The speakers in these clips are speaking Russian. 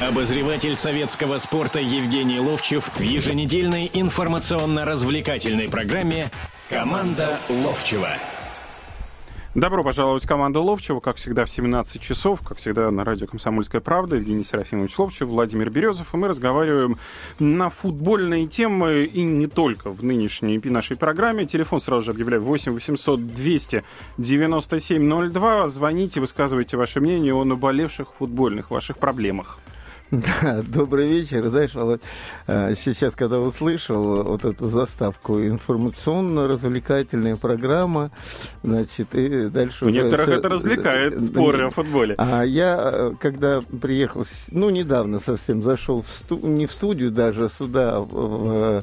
Обозреватель советского спорта Евгений Ловчев в еженедельной информационно-развлекательной программе «Команда Ловчева». Добро пожаловать в команду Ловчева, как всегда, в 17 часов, как всегда, на радио «Комсомольская правда». Евгений Серафимович Ловчев, Владимир Березов. И мы разговариваем на футбольные темы и не только в нынешней нашей программе. Телефон сразу же объявляю 8 800 200 97 02. Звоните, высказывайте ваше мнение о наболевших футбольных ваших проблемах. Да, добрый вечер. Знаешь, Володь, э, сейчас, когда услышал вот эту заставку, информационно-развлекательная программа, значит, и дальше... У некоторых это развлекает, споры о футболе. А я, э, когда приехал, ну, недавно совсем зашел, в сту... не в студию даже, а сюда, в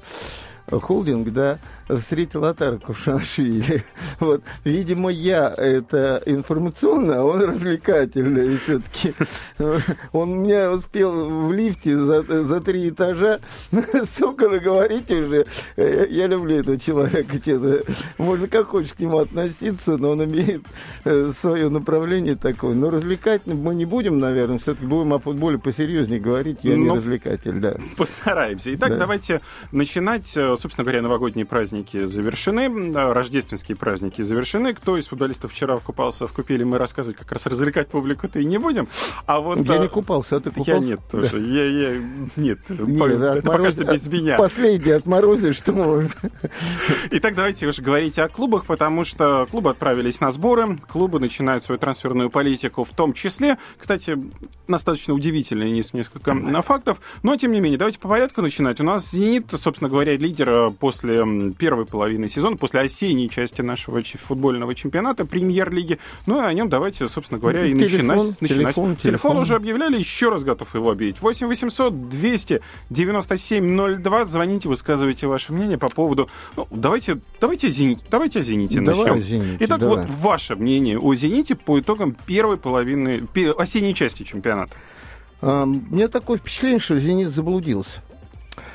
холдинг, да, встретил Атара Кушанашвили. Вот. Видимо, я это информационно, а он развлекательный все-таки. Он меня успел в лифте за, за три этажа столько наговорить уже. Я люблю этого человека, честно. Можно как хочешь к нему относиться, но он имеет э, свое направление такое. Но развлекательно мы не будем, наверное, все-таки будем о футболе посерьезнее говорить. Я ну, не развлекатель, да. Постараемся. Итак, да. давайте начинать. Э, собственно говоря, новогодние праздники праздники завершены, рождественские праздники завершены. Кто из футболистов вчера купался в купели, мы рассказывать как раз развлекать публику-то и не будем. А вот, я а... не купался, а ты купался? Я нет тоже. Да. Я, я... Нет, нет по... это отмороз... пока что без меня. Последний отморозили, что можно. Итак, давайте уже говорить о клубах, потому что клубы отправились на сборы, клубы начинают свою трансферную политику в том числе. Кстати, достаточно удивительные несколько фактов, но тем не менее, давайте по порядку начинать. У нас «Зенит», собственно говоря, лидер после первой половины сезона, после осенней части нашего футбольного чемпионата, премьер-лиги. Ну и о нем давайте, собственно говоря, и телефон, начинать. Телефон, телефон, телефон уже объявляли, еще раз готов его объявить. 8 800 200 97 02. Звоните, высказывайте ваше мнение по поводу... Ну, давайте, давайте, зенит, давайте о «Зените» Давай начнем. «Зените», Итак, давай. вот ваше мнение о «Зените» по итогам первой половины, осенней части чемпионата. А, у меня такое впечатление, что «Зенит» заблудился.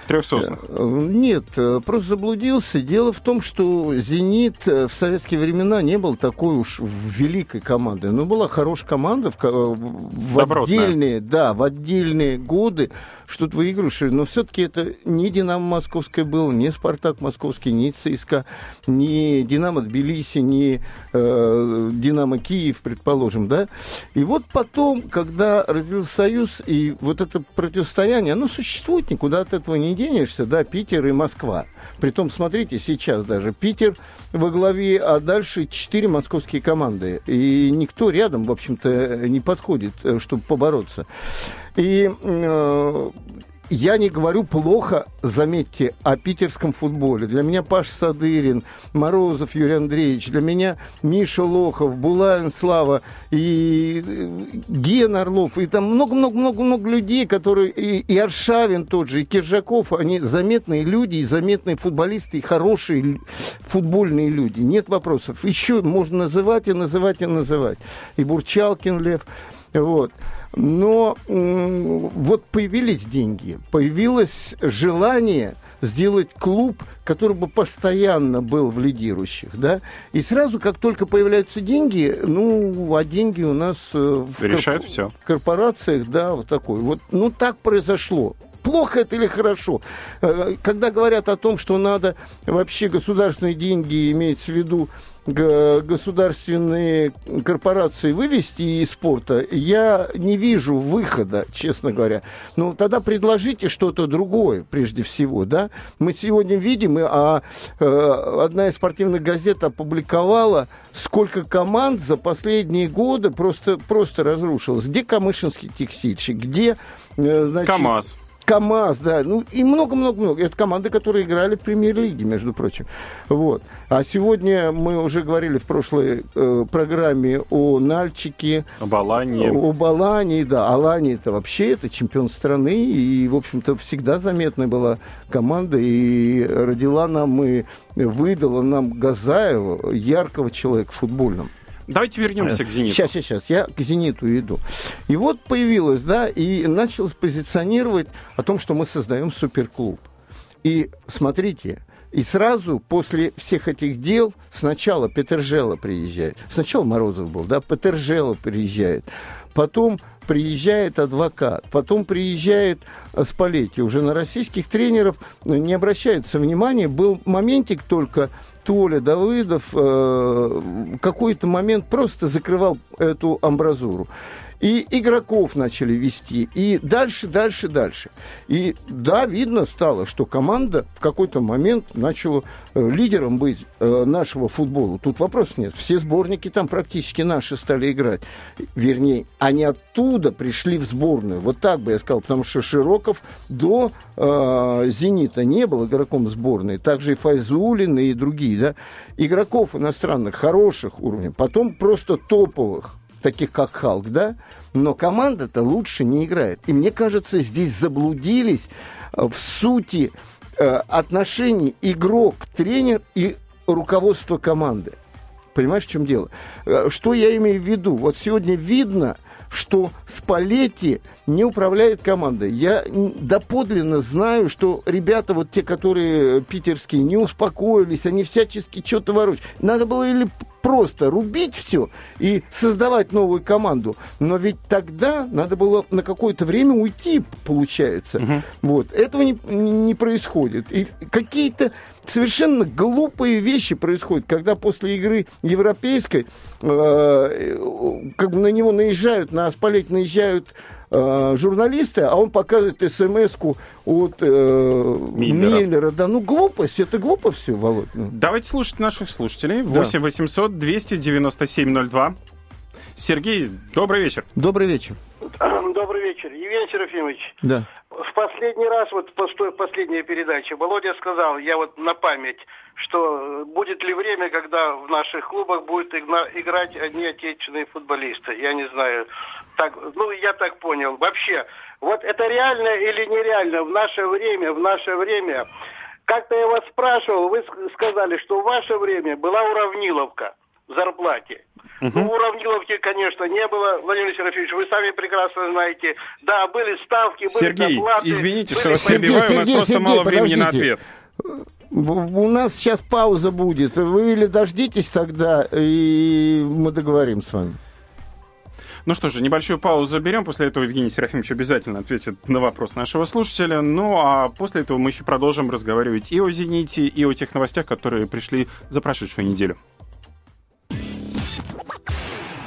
Трехсосных? Э, нет, э, просто заблудился. Дело в том, что «Зенит» в советские времена не был такой уж великой командой. Но была хорошая команда в, в отдельные, да, в отдельные годы что-то выигрываешь, но все-таки это не «Динамо» московское было, не «Спартак» московский, не ЦСКА, не «Динамо» Тбилиси, не э, «Динамо» Киев, предположим, да. И вот потом, когда развился Союз, и вот это противостояние, оно существует, никуда от этого не денешься, да, Питер и Москва. Притом, смотрите, сейчас даже Питер во главе, а дальше четыре московские команды. И никто рядом, в общем-то, не подходит, э, чтобы побороться. И э, я не говорю плохо, заметьте, о питерском футболе. Для меня Паш Садырин, Морозов Юрий Андреевич, для меня Миша Лохов, Булавин Слава и Ген Орлов, и там много-много-много-много людей, которые, и, и Аршавин тот же, и Киржаков, они заметные люди, и заметные футболисты, и хорошие футбольные люди. Нет вопросов. Еще можно называть и называть и называть. И Бурчалкин Лев. Вот. Но вот появились деньги, появилось желание сделать клуб, который бы постоянно был в лидирующих, да, и сразу, как только появляются деньги, ну, а деньги у нас э, в, Решают корп... все. корпорациях, да, вот такой. Вот, ну, так произошло плохо это или хорошо. Э, когда говорят о том, что надо вообще государственные деньги, имеется в виду государственные корпорации вывести из спорта, я не вижу выхода, честно говоря. Ну, тогда предложите что-то другое, прежде всего, да. Мы сегодня видим, а э, одна из спортивных газет опубликовала, сколько команд за последние годы просто, просто разрушилось. Где Камышинский текстильщик, где... Э, значит, КАМАЗ. КАМАЗ, да, ну и много-много-много. Это команды, которые играли в премьер-лиге, между прочим. Вот. А сегодня мы уже говорили в прошлой э, программе о Нальчике. Об Алании. О Алании, да. Алания это вообще это чемпион страны. И, в общем-то, всегда заметная была команда. И родила нам и выдала нам Газаева, яркого человека в футбольном. Давайте вернемся к «Зениту». Сейчас, сейчас, я к «Зениту» иду. И вот появилось, да, и началось позиционировать о том, что мы создаем суперклуб. И смотрите, И сразу после всех этих дел сначала Петержела приезжает. Сначала Морозов был, да, Петержела приезжает. Потом приезжает адвокат, потом приезжает Спалетти. Уже на российских тренеров не обращается внимания. Был моментик только, Толя Давыдов э, какой-то момент просто закрывал эту амбразуру. И игроков начали вести. И дальше, дальше, дальше. И да, видно стало, что команда в какой-то момент начала э, лидером быть э, нашего футбола. Тут вопрос нет. Все сборники там практически наши стали играть. Вернее, они оттуда пришли в сборную. Вот так бы я сказал. Потому что Широков до э, «Зенита» не был игроком сборной. Также и Файзулин, и другие. Да? Игроков иностранных хороших уровней. Потом просто топовых таких как Халк, да, но команда-то лучше не играет. И мне кажется, здесь заблудились э, в сути э, отношений игрок-тренер и руководство команды. Понимаешь, в чем дело? Э, что я имею в виду? Вот сегодня видно, что Спалетти не управляет командой. Я доподлинно знаю, что ребята, вот те, которые питерские, не успокоились, они всячески что-то ворочают. Надо было или просто рубить все и создавать новую команду. Но ведь тогда надо было на какое-то время уйти, получается. Угу. Вот. Этого не, не происходит. И какие-то совершенно глупые вещи происходят, когда после игры европейской э, как бы на него наезжают, на Аспалет наезжают э, журналисты, а он показывает смс от э, Миллера. Миллера. Да, ну глупость, это глупо все, Володь. Ну. Давайте слушать наших слушателей. 8 800 297 02. Сергей, добрый вечер. Добрый вечер. Добрый вечер. Евгений Серафимович. Да. В последний раз, вот в последней передаче, Володя сказал, я вот на память, что будет ли время, когда в наших клубах будут играть одни отечественные футболисты. Я не знаю. Так, ну, я так понял. Вообще, вот это реально или нереально в наше время, в наше время. Как-то я вас спрашивал, вы сказали, что в ваше время была уравниловка зарплате. Угу. Ну, уравниловки, конечно, не было. Владимир Серафимович, вы сами прекрасно знаете. Да, были ставки, были Сергей, доплаты. извините, были... что вас перебиваю, у нас просто Сергей, мало подождите. времени на ответ. У нас сейчас пауза будет. Вы или дождитесь тогда, и мы договорим с вами. Ну что же, небольшую паузу берем. После этого Евгений Серафимович обязательно ответит на вопрос нашего слушателя. Ну а после этого мы еще продолжим разговаривать и о «Зените», и о тех новостях, которые пришли за прошедшую неделю.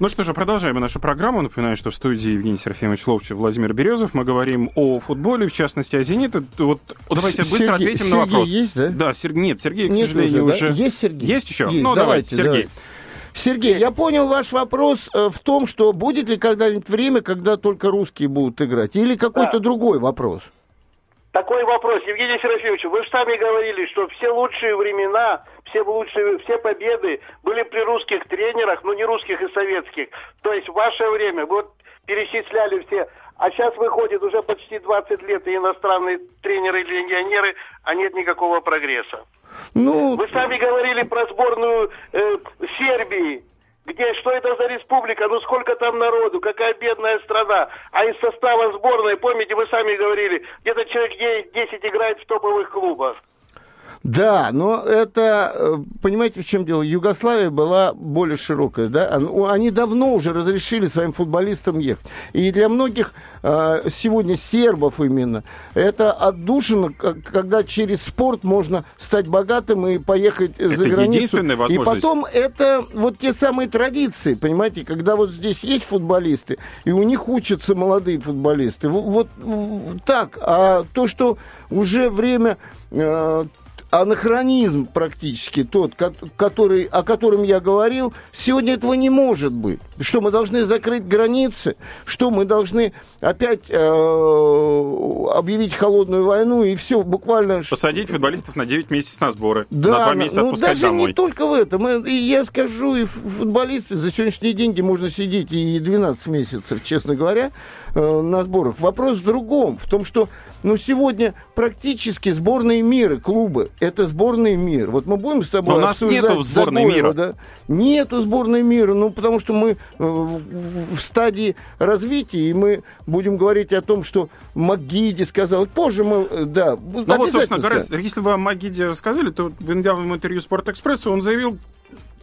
Ну что же, продолжаем нашу программу. Напоминаю, что в студии Евгений Серафимович Ловчев, Владимир Березов. Мы говорим о футболе, в частности, о «Зените». Вот давайте быстро Сергей, ответим Сергей на вопрос. есть, да? Да, Сер... нет, Сергей, к нет сожалению, уже, да? Есть Сергей? Есть еще? Есть. Ну, давайте, давайте Сергей. Давайте. Сергей, я понял ваш вопрос э, в том, что будет ли когда-нибудь время, когда только русские будут играть, или какой-то да. другой вопрос? Такой вопрос, Евгений Серафимович, вы же сами говорили, что все лучшие времена, все лучшие, все победы были при русских тренерах, но не русских и советских. То есть в ваше время, вот перечисляли все, а сейчас выходит уже почти 20 лет и иностранные тренеры и легионеры, а нет никакого прогресса. Ну... Вы сами говорили про сборную э, Сербии. Где, что это за республика, ну сколько там народу, какая бедная страна. А из состава сборной, помните, вы сами говорили, где-то человек 10 играет в топовых клубах. Да, но это, э, понимаете, в чем дело? Югославия была более широкая, да? Они давно уже разрешили своим футболистам ехать. И для многих э, сегодня сербов именно это отдушина, когда через спорт можно стать богатым и поехать это за границу. И потом это вот те самые традиции, понимаете, когда вот здесь есть футболисты, и у них учатся молодые футболисты. Вот, вот так. А то, что уже время э, анахронизм практически тот, который, о котором я говорил, сегодня этого не может быть. Что мы должны закрыть границы, что мы должны опять э, объявить холодную войну и все, буквально... Посадить футболистов на 9 месяцев на сборы, да, на 2 месяца ну, отпускать даже домой. не только в этом. И я скажу, и футболисты за сегодняшние деньги можно сидеть и 12 месяцев, честно говоря, э, на сборах. Вопрос в другом, в том, что ну, сегодня практически сборные мира клубы – это сборные мира. Вот мы будем с тобой Но у нас нету сборной Загоева, мира. Да? Нету сборной мира, ну, потому что мы э, в, в стадии развития, и мы будем говорить о том, что Магиди сказал. Позже мы, э, да, Ну вот, собственно говоря, если вы о Магиде рассказали, то в недавнем интервью Спортэкспрессу он заявил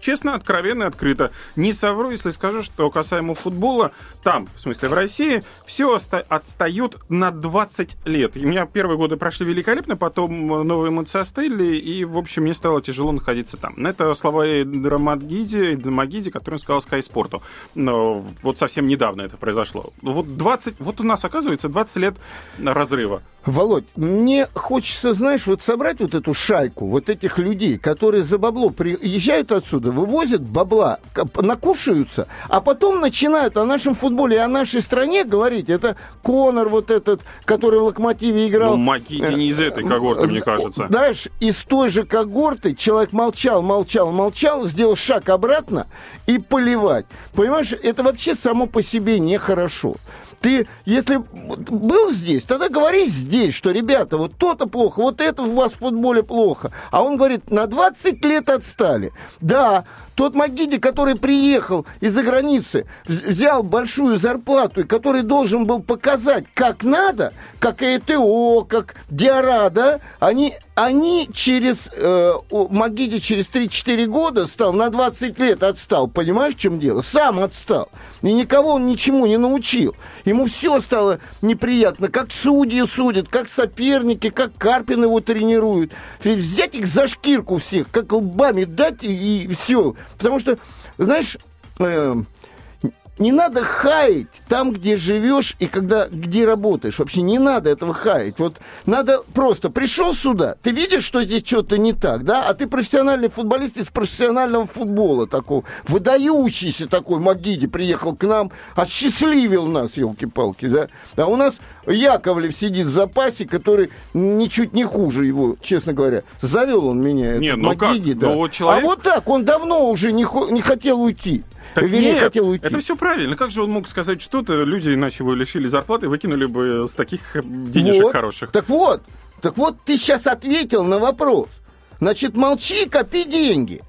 честно, откровенно, открыто. Не совру, если скажу, что касаемо футбола, там, в смысле в России, все отстают на 20 лет. И у меня первые годы прошли великолепно, потом новые эмоции остыли, и, в общем, мне стало тяжело находиться там. Это слова Драмагиди, Драмагиди, который он сказал Sky Sport. Но вот совсем недавно это произошло. Вот 20, вот у нас, оказывается, 20 лет разрыва. Володь, мне хочется, знаешь, вот собрать вот эту шайку, вот этих людей, которые за бабло приезжают отсюда, вывозят бабла, накушаются, а потом начинают о нашем футболе и о нашей стране говорить. Это Конор вот этот, который в «Локомотиве» играл. Ну, Макити не из этой когорты, мне кажется. Знаешь, из той же когорты человек молчал, молчал, молчал, сделал шаг обратно и поливать. Понимаешь, это вообще само по себе нехорошо. Ты, если был здесь, тогда говори здесь, что, ребята, вот то-то плохо, вот это у вас в футболе плохо. А он говорит, на 20 лет отстали. Да, тот Магиди, который приехал из-за границы, взял большую зарплату, и который должен был показать, как надо, как ЭТО, как Диара, да, они, они через, э, Магиди через 3-4 года стал, на 20 лет отстал, понимаешь, в чем дело? Сам отстал. И никого он ничему не научил. Ему все стало неприятно, как судьи судят, как соперники, как Карпин его тренируют. Взять их за шкирку всех, как лбами дать и, и все. Потому что, знаешь, э, не надо хаять там, где живешь и когда, где работаешь. Вообще не надо этого хаять. Вот надо просто пришел сюда, ты видишь, что здесь что-то не так, да? А ты профессиональный футболист из профессионального футбола такого, выдающийся такой Магиди приехал к нам, осчастливил нас, елки-палки, да? А у нас Яковлев сидит в запасе, который ничуть не хуже его, честно говоря. Завел он меня, этот ну Магиди, как? да. Ну вот человек- А вот так, он давно уже не, хо- не хотел уйти. Так Вернее, нет, хотел уйти. это все правильно. Как же он мог сказать что-то, люди иначе его лишили зарплаты, выкинули бы с таких э, денежек Вот. хороших. Так вот, так вот ты сейчас ответил на вопрос. Значит, молчи, копи деньги.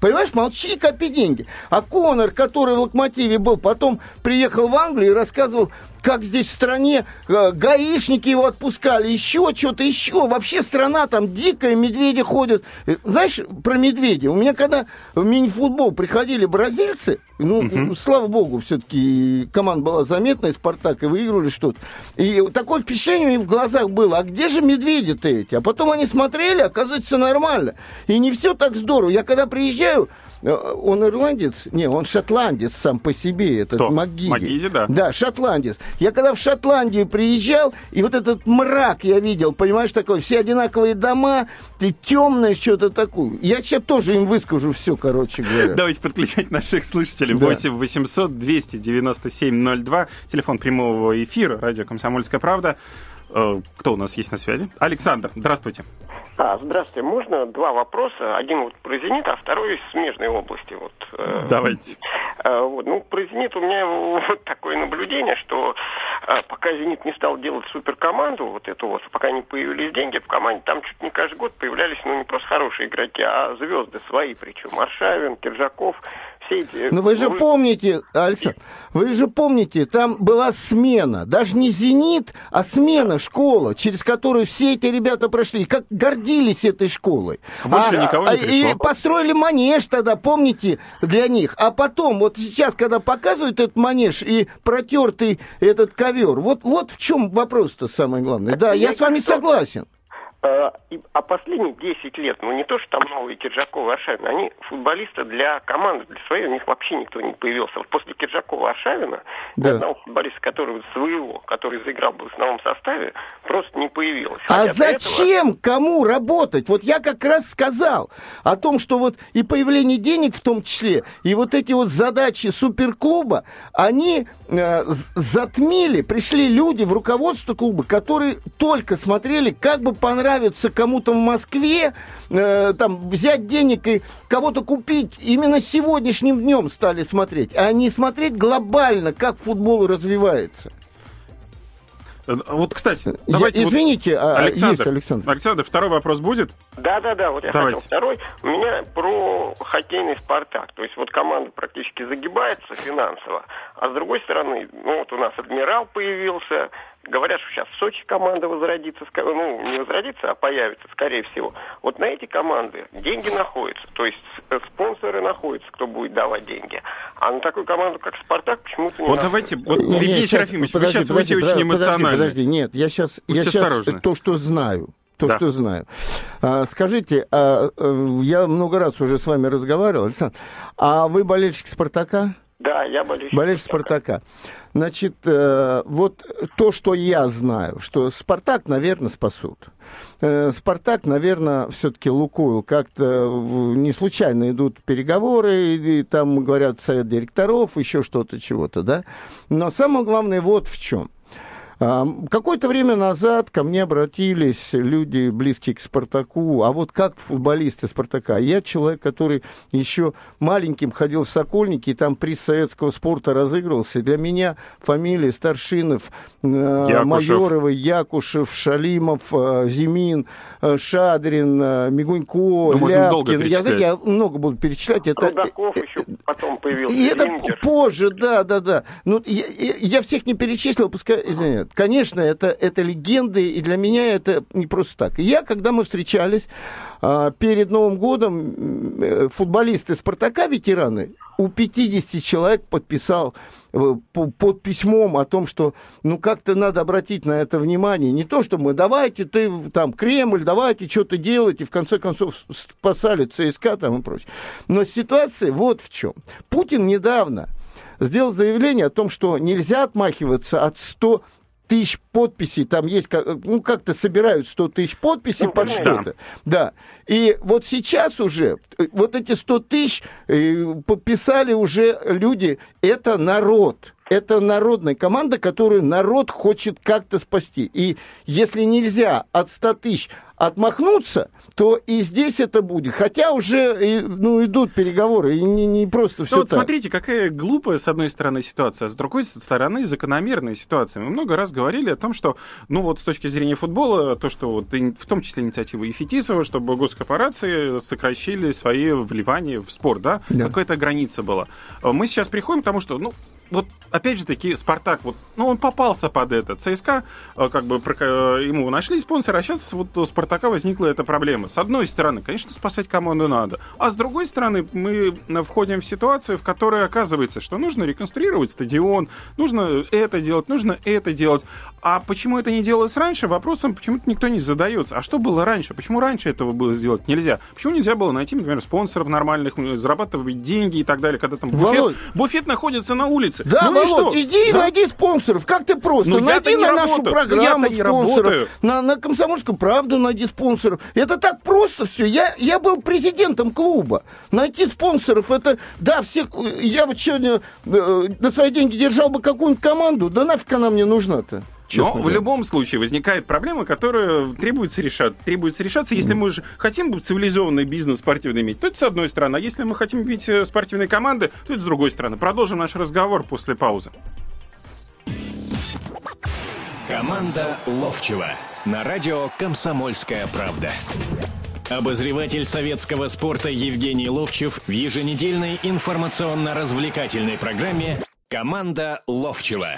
Понимаешь, молчи, копи деньги. А Конор, который в Локомотиве был, потом приехал в Англию и рассказывал, как здесь в стране э, гаишники его отпускали, еще что-то, еще. Вообще страна там дикая, медведи ходят. Э, Знаешь, про медведя. У меня когда в мини-футбол приходили бразильцы, ну, Мгм. слава богу, все-таки команда была заметная, Спартак, и выиграли что-то. И такое впечатление у них в глазах было, а где же медведи-то эти? А потом они смотрели, оказывается, нормально. И не все так здорово. Я когда приезжаю, он ирландец? Не, он шотландец сам по себе, этот Кто? Магиди. Магиди, да. Да, шотландец. Я когда в Шотландию приезжал, и вот этот мрак я видел, понимаешь, такой, все одинаковые дома, ты темное что-то такое. Я сейчас тоже им выскажу все, короче говоря. Давайте подключать наших слушателей. Да. 8 800 297 02. Телефон прямого эфира. Радио «Комсомольская правда». Э, Кто у нас есть на связи? Александр, здравствуйте. А, здравствуйте. Можно два вопроса? Один вот про «Зенит», а второй из смежной области. Вот, э, Давайте. э, вот, ну, про «Зенит» у меня вот такое наблюдение, что э, пока «Зенит» не стал делать суперкоманду, вот эту вот, пока не появились деньги в команде, там чуть не каждый год появлялись, ну, не просто хорошие игроки, а звезды свои, причем Маршавин, Киржаков, все эти... Но Ну, вы же помните, Александр, вы же помните, там была смена, даже не «Зенит», а смена, школа, через которую все эти ребята прошли, как гордились этой школой. Больше А- никого не а- И пришло. построили манеж тогда, помните, для них. А потом, вот сейчас, когда показывают этот манеж и протертый этот ковер, вот, вот в чем вопрос-то самое главное. Да, я с вами согласен. А, а последние 10 лет, ну не то, что там новые Киржакова Аршавина, они футболисты для команды, для своей, у них вообще никто не появился. Вот после Киржакова Аршавина да. одного футболиста, который своего, который заиграл бы в основном составе, просто не появилось. А Хотя зачем этого... кому работать? Вот я как раз сказал о том, что вот и появление денег в том числе, и вот эти вот задачи суперклуба, они э, затмили, пришли люди в руководство клуба, которые только смотрели, как бы понравилось нравится кому-то в Москве, э, там, взять денег и кого-то купить, именно сегодняшним днем стали смотреть, а не смотреть глобально, как футбол развивается. Э, вот, кстати, давайте... Я, извините, вот, Александр, есть Александр. Александр, второй вопрос будет? Да-да-да, вот я давайте. хотел второй. У меня про хоккейный «Спартак». То есть вот команда практически загибается финансово, а с другой стороны, ну вот у нас «Адмирал» появился, Говорят, что сейчас в Сочи команда возродится, ну, не возродится, а появится, скорее всего. Вот на эти команды деньги находятся, то есть э, спонсоры находятся, кто будет давать деньги. А на такую команду, как «Спартак», почему-то не Вот давайте, вот, не, Евгений Серафимович, вы сейчас подожди, очень эмоционально. Подожди, подожди, нет, я сейчас, я сейчас то, что знаю, то, да. что знаю. А, скажите, а, э, я много раз уже с вами разговаривал, Александр, а вы болельщик «Спартака»? Да, я болельщик, болельщик «Спартака». Значит, э, вот то, что я знаю, что «Спартак», наверное, спасут. Э, «Спартак», наверное, все-таки «Лукойл» как-то не случайно идут переговоры, и там говорят совет директоров, еще что-то, чего-то, да. Но самое главное вот в чем – Какое-то время назад ко мне обратились люди, близкие к «Спартаку», а вот как футболисты «Спартака». Я человек, который еще маленьким ходил в «Сокольники», и там приз советского спорта разыгрывался. Для меня фамилии Старшинов, э, Якушев. Майоровы, Якушев, Шалимов, э, Зимин, э, Шадрин, Мигунько, ну, Ляпкин. Я, я много буду перечислять. Это, Рудаков еще потом появился. И это позже, да, да, да. Ну, я, я всех не перечислил, пускай, извините нет. Конечно, это, это легенды, и для меня это не просто так. Я, когда мы встречались а, перед Новым годом, э, футболисты «Спартака», ветераны, у 50 человек подписал э, под письмом о том, что ну как-то надо обратить на это внимание. Не то, что мы давайте ты там Кремль, давайте что-то делать, и в конце концов спасали ЦСКА там и прочее. Но ситуация вот в чем. Путин недавно сделал заявление о том, что нельзя отмахиваться от 100 тысяч подписей, там есть, ну, как-то собирают 100 тысяч подписей ну, под что-то. Да. И вот сейчас уже, вот эти 100 тысяч э, подписали уже люди, это народ. Это народная команда, которую народ хочет как-то спасти. И если нельзя от 100 тысяч отмахнуться, то и здесь это будет. Хотя уже ну, идут переговоры, и не, не просто ну, все вот так. смотрите, какая глупая, с одной стороны, ситуация, а с другой стороны, закономерная ситуация. Мы много раз говорили о том, что, ну вот с точки зрения футбола, то, что вот в том числе инициатива Ефетисова, чтобы госкорпорации сокращили свои вливания в спорт, да? да. Какая-то граница была. Мы сейчас приходим к тому, что, ну, вот опять же таки Спартак, вот, ну он попался под это. ЦСКА, э, как бы э, ему нашли спонсора, а сейчас вот у Спартака возникла эта проблема. С одной стороны, конечно, спасать команду надо, а с другой стороны мы входим в ситуацию, в которой оказывается, что нужно реконструировать стадион, нужно это делать, нужно это делать. А почему это не делалось раньше, вопросом почему-то никто не задается. А что было раньше? Почему раньше этого было сделать нельзя? Почему нельзя было найти, например, спонсоров нормальных, зарабатывать деньги и так далее, когда там буфет, буфет находится на улице? Да, ну Володь, что? иди да? найди спонсоров. Как ты просто? Ну, найди на нашу работаю. программу я спонсоров. На, на комсомольскую правду найди спонсоров. Это так просто все. Я, я был президентом клуба. Найти спонсоров, это... Да, всех... Я вот сегодня э, на свои деньги держал бы какую-нибудь команду. Да нафиг она мне нужна-то? Но говоря. в любом случае возникает проблема, которая требуется решать. Требуется решаться, если мы же хотим цивилизованный бизнес спортивный иметь, то это с одной стороны. А если мы хотим иметь э, спортивные команды, то это с другой стороны. Продолжим наш разговор после паузы. Команда Ловчева на радио «Комсомольская правда». Обозреватель советского спорта Евгений Ловчев в еженедельной информационно-развлекательной программе «Команда Ловчева».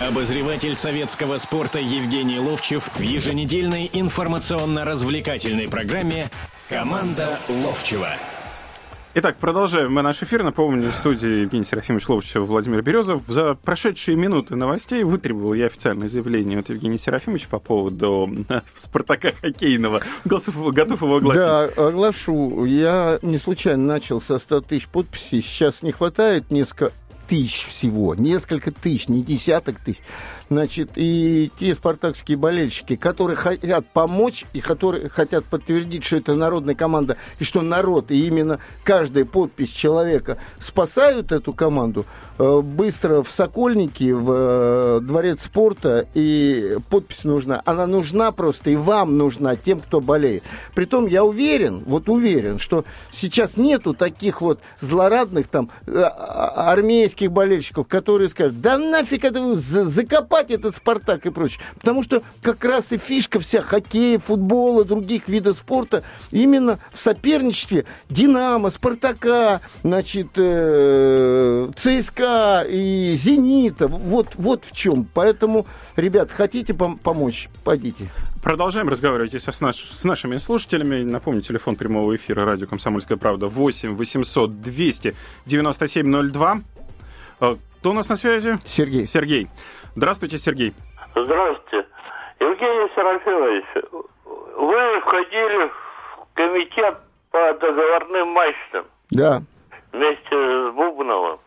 Обозреватель советского спорта Евгений Ловчев в еженедельной информационно-развлекательной программе «Команда Ловчева». Итак, продолжаем мы наш эфир. Напомню, в студии Евгений Серафимович Ловчев, Владимир Березов. За прошедшие минуты новостей вытребовал я официальное заявление от Евгения Серафимовича по поводу Спартака хоккейного. Готов, готов его огласить? Да, оглашу. Я не случайно начал со 100 тысяч подписей. Сейчас не хватает несколько тысяч всего, несколько тысяч, не десяток тысяч. Значит, и те спартакские болельщики, которые хотят помочь и которые хотят подтвердить, что это народная команда, и что народ, и именно каждая подпись человека спасают эту команду, быстро в Сокольники, в э, Дворец спорта, и подпись нужна. Она нужна просто, и вам нужна, тем, кто болеет. Притом я уверен, вот уверен, что сейчас нету таких вот злорадных там э, а, армейских болельщиков, которые скажут, да нафиг это покупать этот «Спартак» и прочее. Потому что как раз и фишка вся хоккея, футбола, других видов спорта именно в соперничестве «Динамо», «Спартака», значит, э, ЦСКА и «Зенита». Вот, вот в чем. Поэтому, ребят, хотите пом- помочь, пойдите. Продолжаем разговаривать с, наш, с нашими слушателями. Напомню, телефон прямого эфира радио «Комсомольская правда» 8 800 200 9702. Кто у нас на связи? Сергей. Сергей. Здравствуйте, Сергей. Здравствуйте. Евгений Серафимович, вы входили в комитет по договорным матчам. Да. Вместе с Бубновым.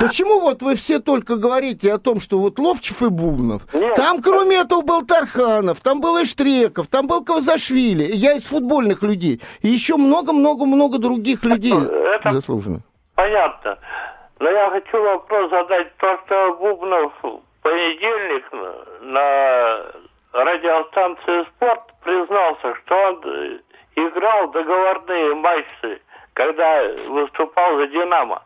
Почему вот вы все только говорите о том, что вот Ловчев и Бубнов? Нет. Там, кроме этого, был Тарханов, там был Иштреков, там был Кавзашвили. Я из футбольных людей. И еще много-много-много других людей это заслуженно. Понятно. Но я хочу вопрос задать. То, что Бубнов в понедельник на радиостанции «Спорт» признался, что он играл договорные матчи, когда выступал за «Динамо».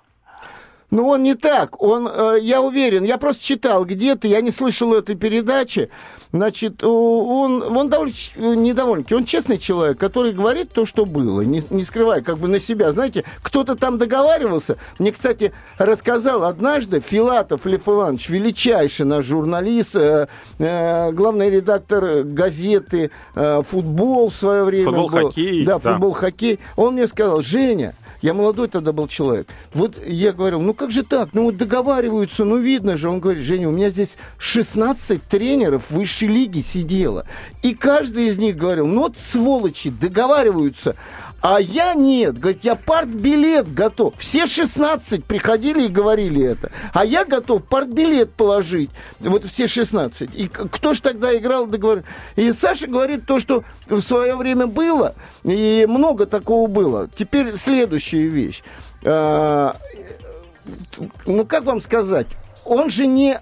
Ну, он не так. Он, э, я уверен, я просто читал где-то, я не слышал этой передачи. Значит, он, он довольно э, недовольный. Он честный человек, который говорит то, что было, не, не скрывая как бы на себя. Знаете, кто-то там договаривался. Мне, кстати, рассказал однажды Филатов Лев Иванович, величайший наш журналист, э, э, главный редактор газеты э, «Футбол» в свое время футбол, был. Хоккей, да, футбол, хоккей. Он мне сказал, Женя, я молодой тогда был человек. Вот я говорил, ну как же так? Ну вот договариваются, ну видно же. Он говорит, Женя, у меня здесь 16 тренеров высшей лиги сидело. И каждый из них говорил, ну вот сволочи, договариваются. А я нет. Говорит, я партбилет готов. Все 16 приходили и говорили это. А я готов партбилет положить. Вот все 16. И кто ж тогда играл, договор... И Саша говорит то, что в свое время было. И много такого было. Теперь следующая вещь. А, ну, как вам сказать? Он же не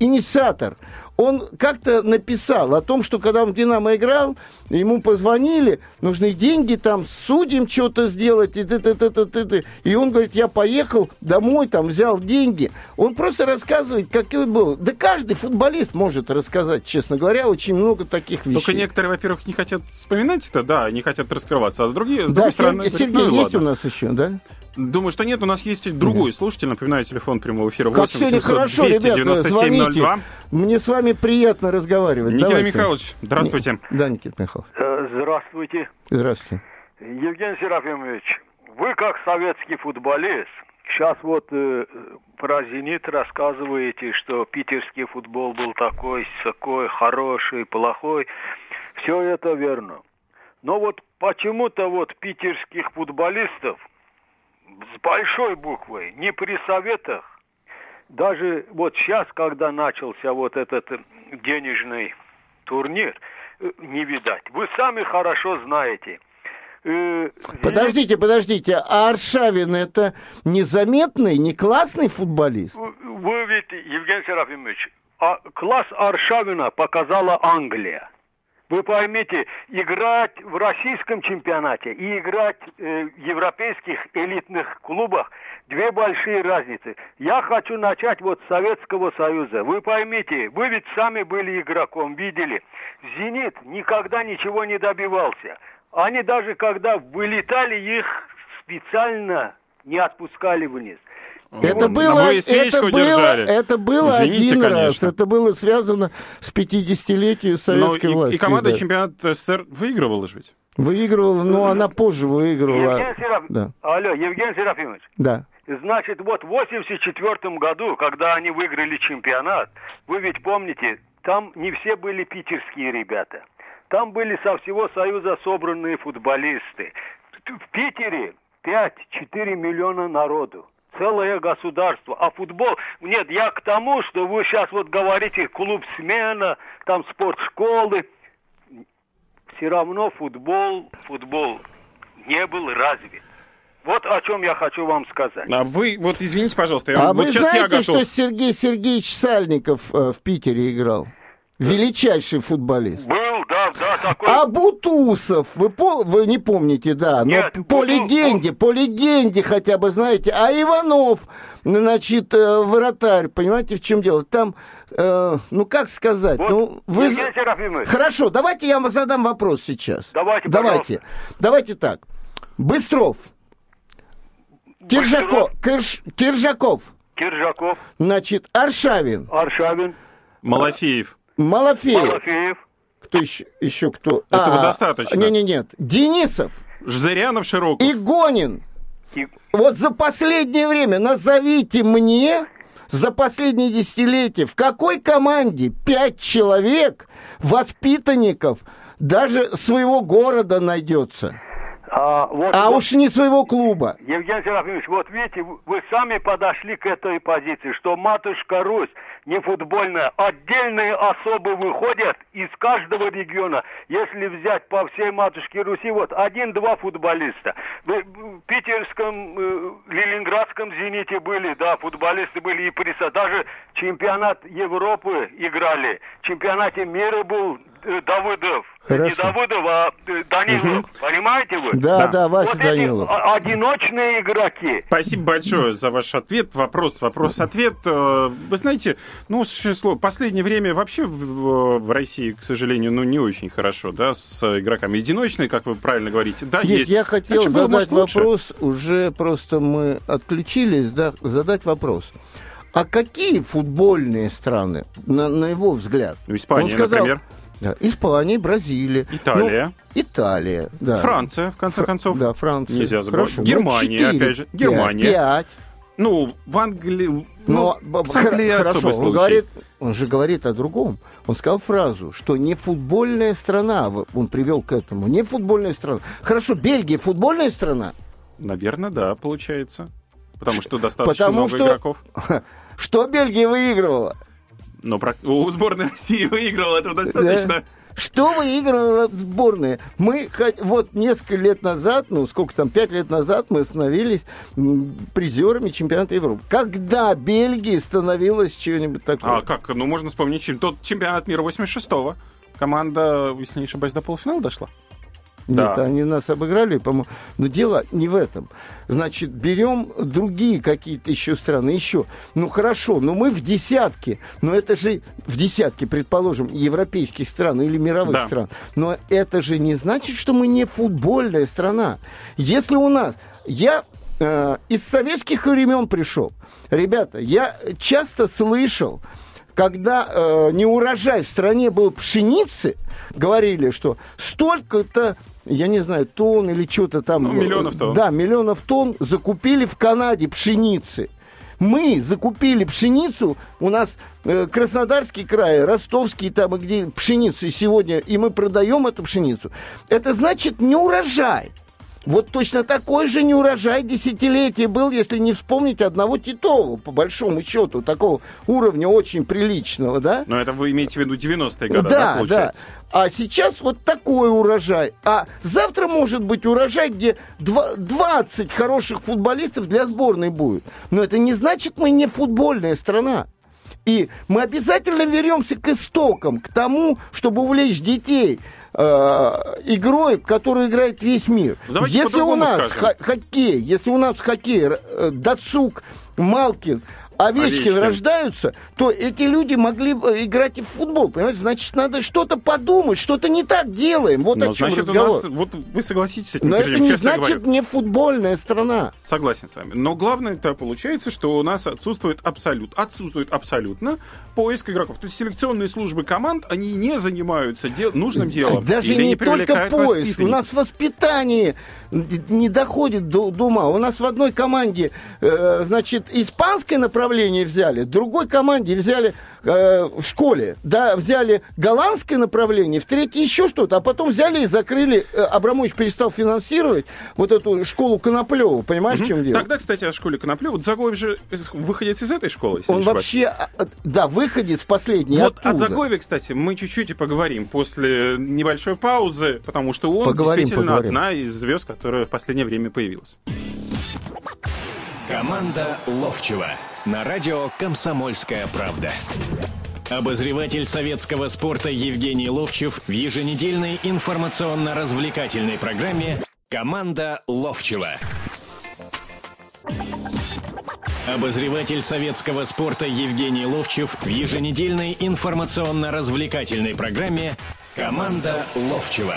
инициатор он как-то написал о том, что когда он в «Динамо» играл, ему позвонили, нужны деньги, там, судим что-то сделать, и, т -т -т -т -т -т. и он говорит, я поехал домой, там, взял деньги. Он просто рассказывает, какой был. Да каждый футболист может рассказать, честно говоря, очень много таких вещей. Только некоторые, во-первых, не хотят вспоминать это, да, не хотят раскрываться, а с, другие, с да, другой стороны... Сергей, Сергей ну, есть ладно. у нас еще, да? Думаю, что нет. У нас есть другой mm слушатель. Напоминаю, телефон прямого эфира 8 как 800 хорошо, 297 02. Мне с вами приятно разговаривать. Никита Давайте. Михайлович, здравствуйте. Да, Никита Михайлович. Э, здравствуйте. Здравствуйте. Евгений Серафимович, вы как советский футболист, сейчас вот э, про «Зенит» рассказываете, что питерский футбол был такой, такой, хороший, плохой. Все это верно. Но вот почему-то вот питерских футболистов с большой буквы, не при советах, даже вот сейчас, когда начался вот этот денежный турнир, э, не видать. Вы сами хорошо знаете. Э, подождите, подождите, а Аршавин это незаметный, не классный футболист? Вы ведь, Евгений Серафимович, а класс Аршавина показала Англия. Вы поймите, играть в российском чемпионате и играть э, в европейских элитных клубах две большие разницы. Я хочу начать вот с Советского Союза. Вы поймите, вы ведь сами были игроком, видели. «Зенит» никогда ничего не добивался. Они даже когда вылетали, их специально не отпускали вниз. Это было, это было, это было Извините, один конечно. раз. Это было связано с 50-летием советской но власти. И, и команда да. чемпионат СССР выигрывала же ведь? Выигрывала, но она позже выигрывала. Евгений Сераф... да. Алло, Евгений Серафимович. Да. Значит, вот в 84 году, когда они выиграли чемпионат, вы ведь помните, там не все были питерские ребята. Там были со всего Союза собранные футболисты. В Питере 5-4 миллиона народу целое государство. А футбол... Нет, я к тому, что вы сейчас вот говорите клуб смена, там спортшколы. Все равно футбол, футбол не был развит. Вот о чем я хочу вам сказать. А вы, вот извините, пожалуйста, я, а вот вы сейчас знаете, я готов... что Сергей Сергеевич Сальников э, в Питере играл? Величайший футболист. Был, да, да, такой. А Бутусов, вы, по, вы не помните, да, но Нет, по Буту... легенде, по легенде хотя бы знаете. А Иванов, значит, э, вратарь, понимаете, в чем дело? Там, э, ну как сказать, вот, ну вы... Хорошо, давайте я вам задам вопрос сейчас. Давайте, Давайте, давайте так. Быстров. Киржаков. Кирж, Киржаков. Киржаков. Значит, Аршавин. Аршавин. Малафеев. Малафеев. Малафеев. Кто еще, еще кто? Этого а, достаточно. Не, не, нет. Денисов. Жзырянов, Широков. Игонин. И... Вот за последнее время назовите мне за последние десятилетия в какой команде пять человек, воспитанников, даже своего города найдется? А, вот, а вот, уж не своего клуба. Евгений Серафимович, вот видите, вы сами подошли к этой позиции, что матушка Русь не футбольная, отдельные особы выходят из каждого региона. Если взять по всей матушке Руси, вот один-два футболиста. В питерском, э, ленинградском «Зените» были, да, футболисты были и приса. Даже чемпионат Европы играли. В чемпионате мира был Давыдов. Хорошо. Не Давыдов, а э, Данилов. Угу. Понимаете вы? Да, да, да Вася вот Данилов. одиночные игроки. Спасибо большое за ваш ответ. Вопрос, вопрос-ответ. Э, вы знаете, ну, существо, последнее время вообще в, в России, к сожалению, ну, не очень хорошо, да, с игроками. Единочные, как вы правильно говорите, да, Нет, есть. я хотел а задать было, вопрос, уже просто мы отключились, да, задать вопрос. А какие футбольные страны, на, на его взгляд? Испания, сказал, например. Да. Испания, Бразилия. Италия. Ну, Италия, да. Франция, в конце концов. Да, Франция. Нельзя забывать. Хорошо. Германия, 4, опять же. Германия. 5. Ну, в Англии... Ну, ну в Англии хорошо, он, говорит, он же говорит о другом. Он сказал фразу, что не футбольная страна, он привел к этому, не футбольная страна. Хорошо, Бельгия футбольная страна? Наверное, да, получается. Потому что достаточно Потому много что... игроков. Что Бельгия выигрывала? Но про... у сборной России выиграл, этого достаточно. Что выигрывала сборная? Мы вот несколько лет назад, ну сколько там, пять лет назад мы становились призерами чемпионата Европы. Когда Бельгия становилась что-нибудь такое? А как? Ну можно вспомнить тот чемпионат мира 86-го. Команда, если не ошибаюсь, до полуфинала дошла. Нет, да. они нас обыграли, по-моему. Но дело не в этом. Значит, берем другие какие-то еще страны, еще. Ну хорошо, но мы в десятке. Но это же в десятке, предположим, европейских стран или мировых да. стран. Но это же не значит, что мы не футбольная страна. Если у нас... Я э, из советских времен пришел. Ребята, я часто слышал, когда э, неурожай в стране был пшеницы, говорили, что столько-то я не знаю, тонн или что-то там. Ну, миллионов тонн. Да, миллионов тонн закупили в Канаде пшеницы. Мы закупили пшеницу, у нас э, Краснодарский край, Ростовский, там, где пшеница сегодня, и мы продаем эту пшеницу. Это значит не урожай. Вот точно такой же неурожай десятилетия был, если не вспомнить одного Титова, по большому счету, такого уровня очень приличного, да? Но это вы имеете в виду 90-е годы, да, да, получается? Да. А сейчас вот такой урожай. А завтра может быть урожай, где 20 хороших футболистов для сборной будет. Но это не значит, мы не футбольная страна. И мы обязательно вернемся к истокам, к тому, чтобы увлечь детей игрой, которую играет весь мир. Давайте если у нас х- хоккей, если у нас хоккей э, Дацук, Малкин, Овечкин, Овечкин рождаются, то эти люди могли бы играть и в футбол, понимаете? Значит, надо что-то подумать, что-то не так делаем. Вот Но, о чем значит, разговор. У нас, вот вы согласитесь с этим Но это не значит не футбольная страна. Согласен с вами. Но главное это получается, что у нас отсутствует абсолют. Отсутствует абсолютно поиск игроков. То есть селекционные службы команд, они не занимаются дел, нужным делом. Даже не, не только поиск. У нас воспитание не доходит до, до ума. У нас в одной команде, э, значит, испанское направление взяли, в другой команде взяли э, в школе, да, взяли голландское направление, в третьей еще что-то, а потом взяли и закрыли. Э, Абрамович перестал финансировать вот эту школу Коноплева, понимаешь, угу. чем дело? Тогда, кстати, о школе Коноплева. Вот Загоев же выходец из этой школы, Он вообще, а, а, да, выходец последний Вот оттуда. от Загоеве, кстати, мы чуть-чуть и поговорим после небольшой паузы, потому что он поговорим, действительно поговорим. одна из звезд, которая в последнее время появилась. Команда Ловчева на радио «Комсомольская правда». Обозреватель советского спорта Евгений Ловчев в еженедельной информационно-развлекательной программе «Команда Ловчева». Обозреватель советского спорта Евгений Ловчев в еженедельной информационно-развлекательной программе «Команда Ловчева».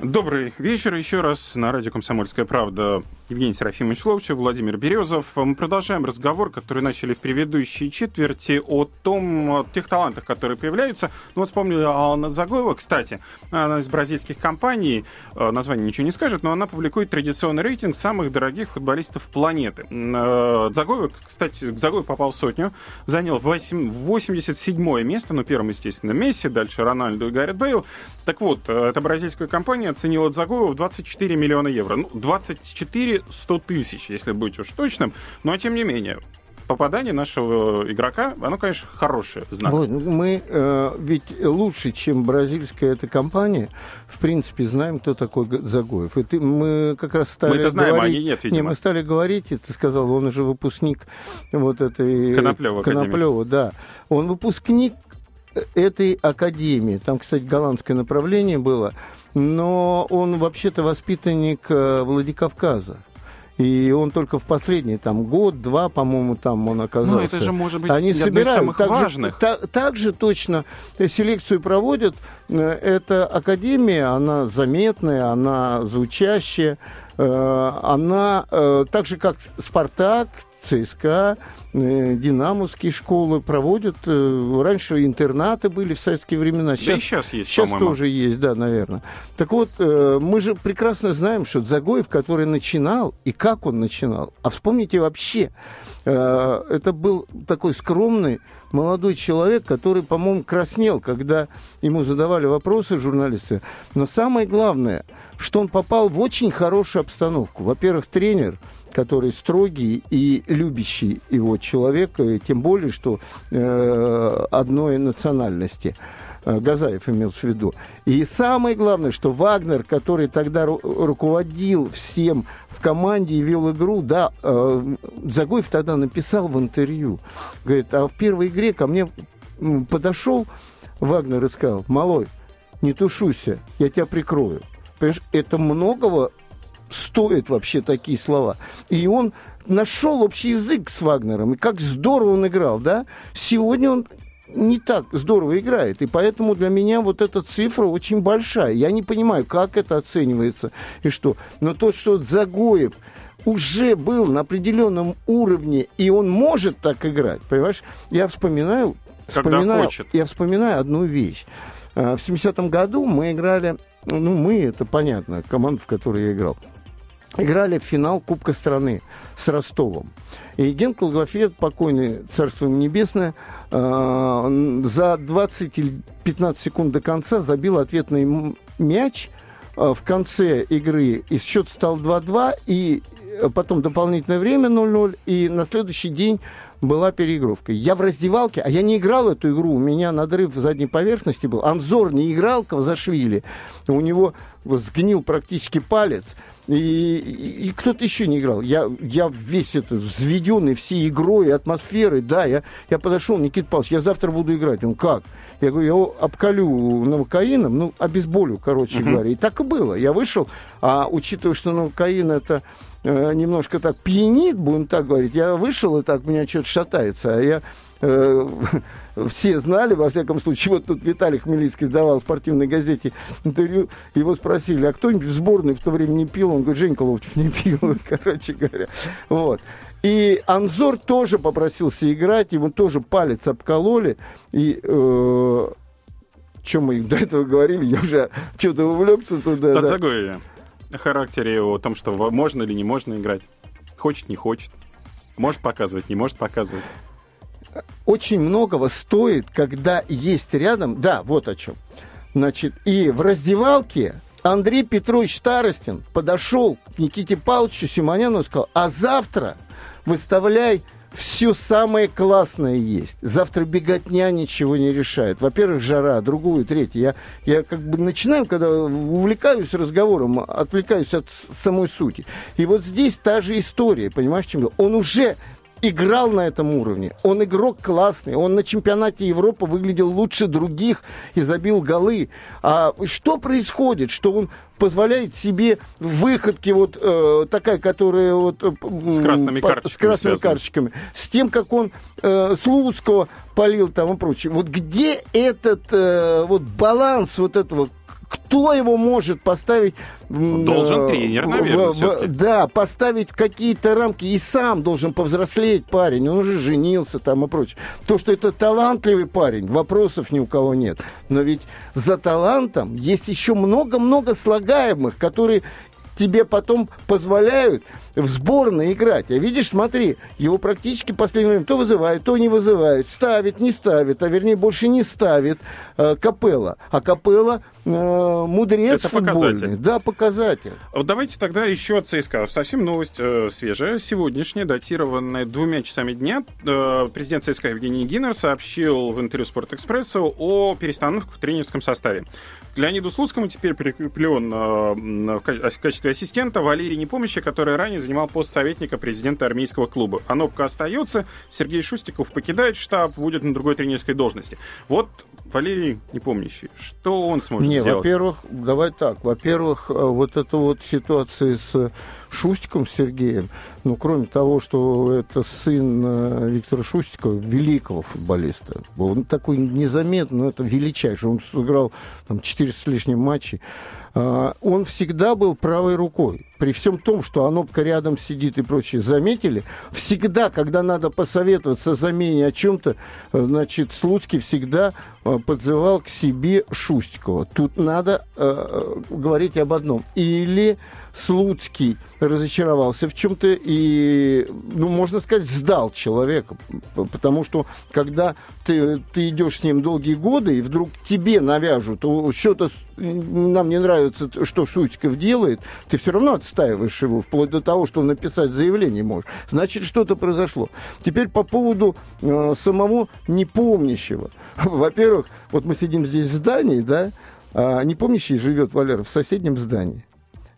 Добрый вечер еще раз на радио «Комсомольская правда». Евгений Серафимович Ловчев, Владимир Березов. Мы продолжаем разговор, который начали в предыдущей четверти, о том, о тех талантах, которые появляются. Ну вот вспомнили Алана Загоева, кстати, она из бразильских компаний, э, название ничего не скажет, но она публикует традиционный рейтинг самых дорогих футболистов планеты. Э, Загоев, кстати, Загоев попал в сотню, занял 87 место, ну, первым, естественно, Месси, дальше Рональдо и Гаррет Бейл. Так вот, э, эта бразильская компания оценила Загоева в 24 миллиона евро. Ну, 24 100 тысяч, если быть уж точным. Но, тем не менее, попадание нашего игрока, оно, конечно, хорошее знак. Вот, ну, мы э, ведь лучше, чем бразильская эта компания, в принципе, знаем, кто такой Загоев. И ты, мы как раз стали мы это знаем, говорить... а они нет, видимо. Не, мы стали говорить, и ты сказал, он уже выпускник вот этой... Коноплева, Коноплева да. Он выпускник этой академии. Там, кстати, голландское направление было но он вообще-то воспитанник э, Владикавказа. И он только в последний там год-два, по-моему, там он оказался. Ну, это же может быть Они собирают. самых так важных. Же, та, так же точно селекцию проводят. Э, эта академия, она заметная, она звучащая. Э, она так же, как «Спартак», ЦСКА, э, динамовские школы проводят. Э, раньше интернаты были в советские времена. Сейчас, да и сейчас есть, Сейчас тоже есть, да, наверное. Так вот, э, мы же прекрасно знаем, что Загоев, который начинал, и как он начинал. А вспомните вообще, это был такой скромный молодой человек, который, по-моему, краснел, когда ему задавали вопросы журналисты. Но самое главное, что он попал в очень хорошую обстановку. Во-первых, тренер – который строгий и любящий его человек, и тем более, что э, одной национальности. Э, Газаев имел в виду. И самое главное, что Вагнер, который тогда ру- руководил всем в команде и вел игру, да, э, Загоев тогда написал в интервью, говорит, а в первой игре ко мне подошел Вагнер и сказал, малой, не тушуйся, я тебя прикрою. Понимаешь, это многого стоят вообще такие слова. И он нашел общий язык с Вагнером, и как здорово он играл, да? Сегодня он не так здорово играет. И поэтому для меня вот эта цифра очень большая. Я не понимаю, как это оценивается и что. Но то, что Загоев уже был на определенном уровне, и он может так играть, понимаешь? Я вспоминаю, вспоминаю хочет. я вспоминаю одну вещь. Э, в 70-м году мы играли, ну, мы, это понятно, команда, в которой я играл играли в финал Кубка страны с Ростовом. И Ген Колгофет, покойный Царство Небесное, э, за 20 или 15 секунд до конца забил ответный мяч э, в конце игры. И счет стал 2-2, и потом дополнительное время 0-0, и на следующий день была переигровка. Я в раздевалке, а я не играл эту игру, у меня надрыв задней поверхности был. Анзор не играл Кавзашвили, у него сгнил практически палец – и, и, и кто-то еще не играл. Я, я весь это взведенный всей игрой, атмосферой, да, я, я подошел, Никита Павлович, я завтра буду играть. Он, как? Я говорю, я его обколю новокаином, ну, обезболю, короче uh-huh. говоря. И так и было. Я вышел, а учитывая, что новокаин это э, немножко так пьянит, будем так говорить. Я вышел, и так меня что-то шатается. А я э, все знали, во всяком случае, вот тут Виталий Хмельницкий давал в спортивной газете интервью, его спросили, а кто-нибудь в сборной в то время не пил? Он говорит, Женька Ловчев не пил, короче говоря. Вот. И Анзор тоже попросился играть, ему тоже палец обкололи. И э, чем мы до этого говорили, я уже что-то увлекся туда. От да. Характере его, о том, что можно или не можно играть. Хочет, не хочет. Может показывать, не может показывать. Очень многого стоит, когда есть рядом... Да, вот о чем. Значит, и в раздевалке Андрей Петрович Старостин подошел к Никите Павловичу Симоняну и сказал, а завтра выставляй все самое классное есть. Завтра беготня ничего не решает. Во-первых, жара, другую, третью. Я, я как бы начинаю, когда увлекаюсь разговором, отвлекаюсь от самой сути. И вот здесь та же история, понимаешь, чем Он уже играл на этом уровне. Он игрок классный. Он на чемпионате Европы выглядел лучше других и забил голы. А что происходит? Что он позволяет себе выходки вот э, такая, которая вот э, с красными карточками, с красными карточками, с тем, как он э, Слуцкого полил там и прочее. Вот где этот э, вот баланс вот этого кто его может поставить... Должен тренер, наверное, в, в, Да, поставить какие-то рамки. И сам должен повзрослеть парень. Он уже женился там и прочее. То, что это талантливый парень, вопросов ни у кого нет. Но ведь за талантом есть еще много-много слагаемых, которые тебе потом позволяют в сборной играть. А видишь, смотри, его практически в последнее время то вызывают, то не вызывают, ставит, не ставит, а вернее больше не ставит э, Капелла. А Капелла э, мудрец Это футбольный. показатель. Да, показатель. Вот давайте тогда еще от ЦСКА. Совсем новость э, свежая, сегодняшняя, датированная двумя часами дня. Э, президент ЦСКА Евгений Гиннер сообщил в интервью «Спортэкспрессу» о перестановках в тренерском составе. Леониду Слуцкому теперь прикреплен э, в качестве ассистента Валерий Непомощи, который ранее занимал пост советника президента армейского клуба. Анопка остается, Сергей Шустиков покидает штаб, будет на другой тренерской должности. Вот Валерий Непомнящий, что он сможет Не, сделать? во-первых, давай так, во-первых, э, вот эта вот ситуация с Шустиком Сергеем, ну, кроме того, что это сын э, Виктора Шустикова, великого футболиста, он такой незаметный, но это величайший, он сыграл там 400 с лишним матчей, он всегда был правой рукой. При всем том, что Анопка рядом сидит и прочее, заметили, всегда, когда надо посоветоваться замене о чем-то, э, значит, Слуцкий всегда э, подзывал к себе Шустикова. Тут надо э, говорить об одном. Или Слуцкий разочаровался в чем-то и, ну, можно сказать, сдал человека. Потому что, когда ты, ты идешь с ним долгие годы, и вдруг тебе навяжут, что-то нам не нравится, что Шустиков делает, ты все равно отстаиваешь его, вплоть до того, что написать заявление можешь. Значит, что-то произошло. Теперь по поводу э, самого непомнящего. Во-первых, вот мы сидим здесь в здании, да, а непомнящий живет, Валера, в соседнем здании.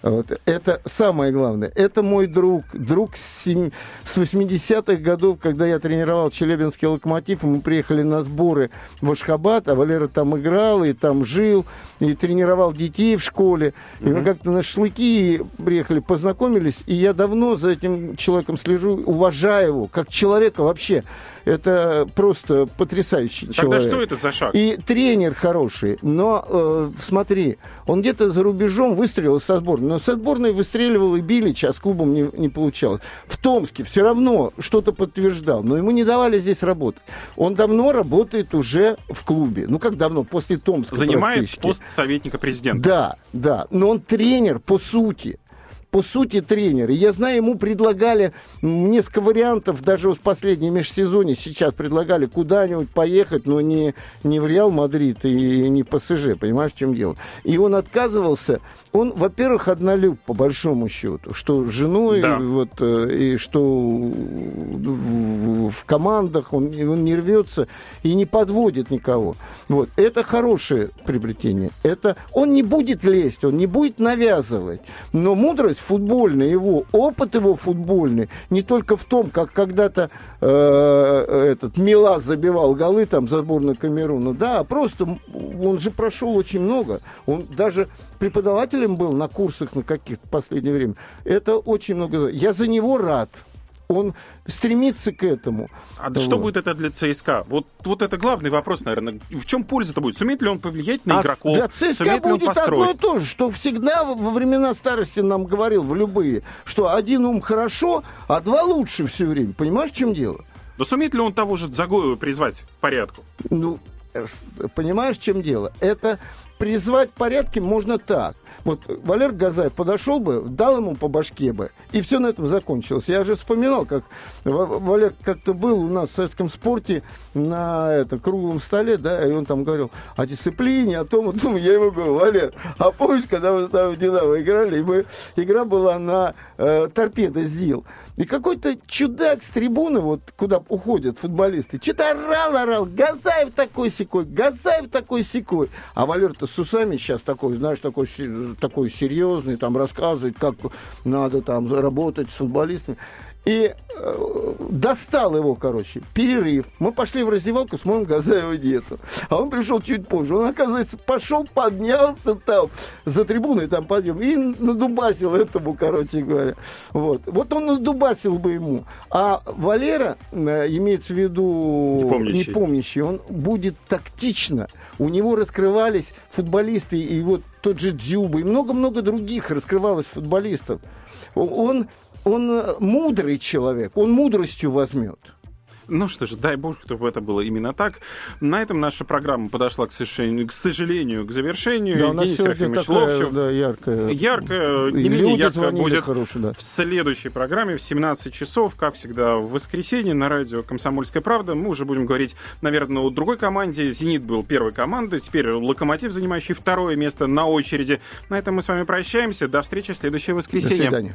Вот. Это самое главное. Это мой друг. Друг с, 7... с 80-х годов, когда я тренировал Челябинский локомотив, мы приехали на сборы в Ашхабад, а Валера там играл, и там жил, и тренировал детей в школе. И мы как-то на шашлыки приехали, познакомились, и я давно за этим человеком слежу, уважаю его, как человека вообще. Это просто потрясающий Тогда человек. что это за шаг? И тренер хороший. Но э, смотри, он где-то за рубежом выстрелил со сборной. Но со сборной выстреливал и Билич, а с клубом не, не получалось. В Томске все равно что-то подтверждал. Но ему не давали здесь работать. Он давно работает уже в клубе. Ну как давно? После Томска Занимает пост советника президента. Да, да. Но он тренер по сути по сути тренер. И я знаю, ему предлагали несколько вариантов, даже в последнем межсезоне сейчас предлагали куда-нибудь поехать, но не, не в Реал Мадрид и не в ПСЖ, понимаешь, в чем дело. И он отказывался. Он, во-первых, однолюб, по большому счету, что с женой, да. вот, э, и что в, в командах он, он не рвется и не подводит никого. Вот. Это хорошее приобретение. Это, он не будет лезть, он не будет навязывать. Но мудрость футбольный его, опыт его футбольный, не только в том, как когда-то э, этот Милас забивал голы там за сборную Камеруна, да, а просто он же прошел очень много. Он даже преподавателем был на курсах на каких-то последнее время. Это очень много. Я за него рад он стремится к этому. А вот. что будет это для ЦСКА? Вот, вот это главный вопрос, наверное. В чем польза-то будет? Сумеет ли он повлиять на а игроков? Для ЦСКА Сумеет будет одно и то же, что всегда во времена старости нам говорил в любые, что один ум хорошо, а два лучше все время. Понимаешь, в чем дело? Да сумеет ли он того же Загоева призвать к порядку? Ну, э, понимаешь, в чем дело? Это призвать порядки можно так. Вот Валер Газаев подошел бы, дал ему по башке бы, и все на этом закончилось. Я же вспоминал, как Валер как-то был у нас в советском спорте на это, круглом столе, да, и он там говорил о дисциплине, о том, о том. Я ему говорю, Валер, а помнишь, когда мы с тобой в Динамо играли, и мы, игра была на э, торпедо ЗИЛ, и какой-то чудак с трибуны, вот куда уходят футболисты, что-то орал, орал, Газаев такой секой, Газаев такой секой. А Валер-то с усами сейчас такой, знаешь, такой, такой серьезный, там рассказывает, как надо там работать с футболистами. И э, достал его, короче, перерыв. Мы пошли в раздевалку, смотрим, Газаева нету. А он пришел чуть позже. Он, оказывается, пошел, поднялся там за трибуной, там подъем, и надубасил этому, короче говоря. Вот. Вот он надубасил бы ему. А Валера, э, имеется в виду непомнящий. непомнящий, он будет тактично. У него раскрывались футболисты, и вот тот же Дзюба, и много-много других раскрывалось футболистов. Он он э, мудрый человек, он мудростью возьмет. Ну что ж, дай бог, чтобы это было именно так. На этом наша программа подошла, к сожалению, к, сожалению, к завершению. Да, Евгений Серафимович Ловчев. Да, яркая. Яркая, не менее яркая будет хорошие, да. в следующей программе в 17 часов, как всегда, в воскресенье на радио «Комсомольская правда». Мы уже будем говорить, наверное, о другой команде. «Зенит» был первой командой, теперь «Локомотив», занимающий второе место на очереди. На этом мы с вами прощаемся. До встречи в следующее воскресенье. До свидания.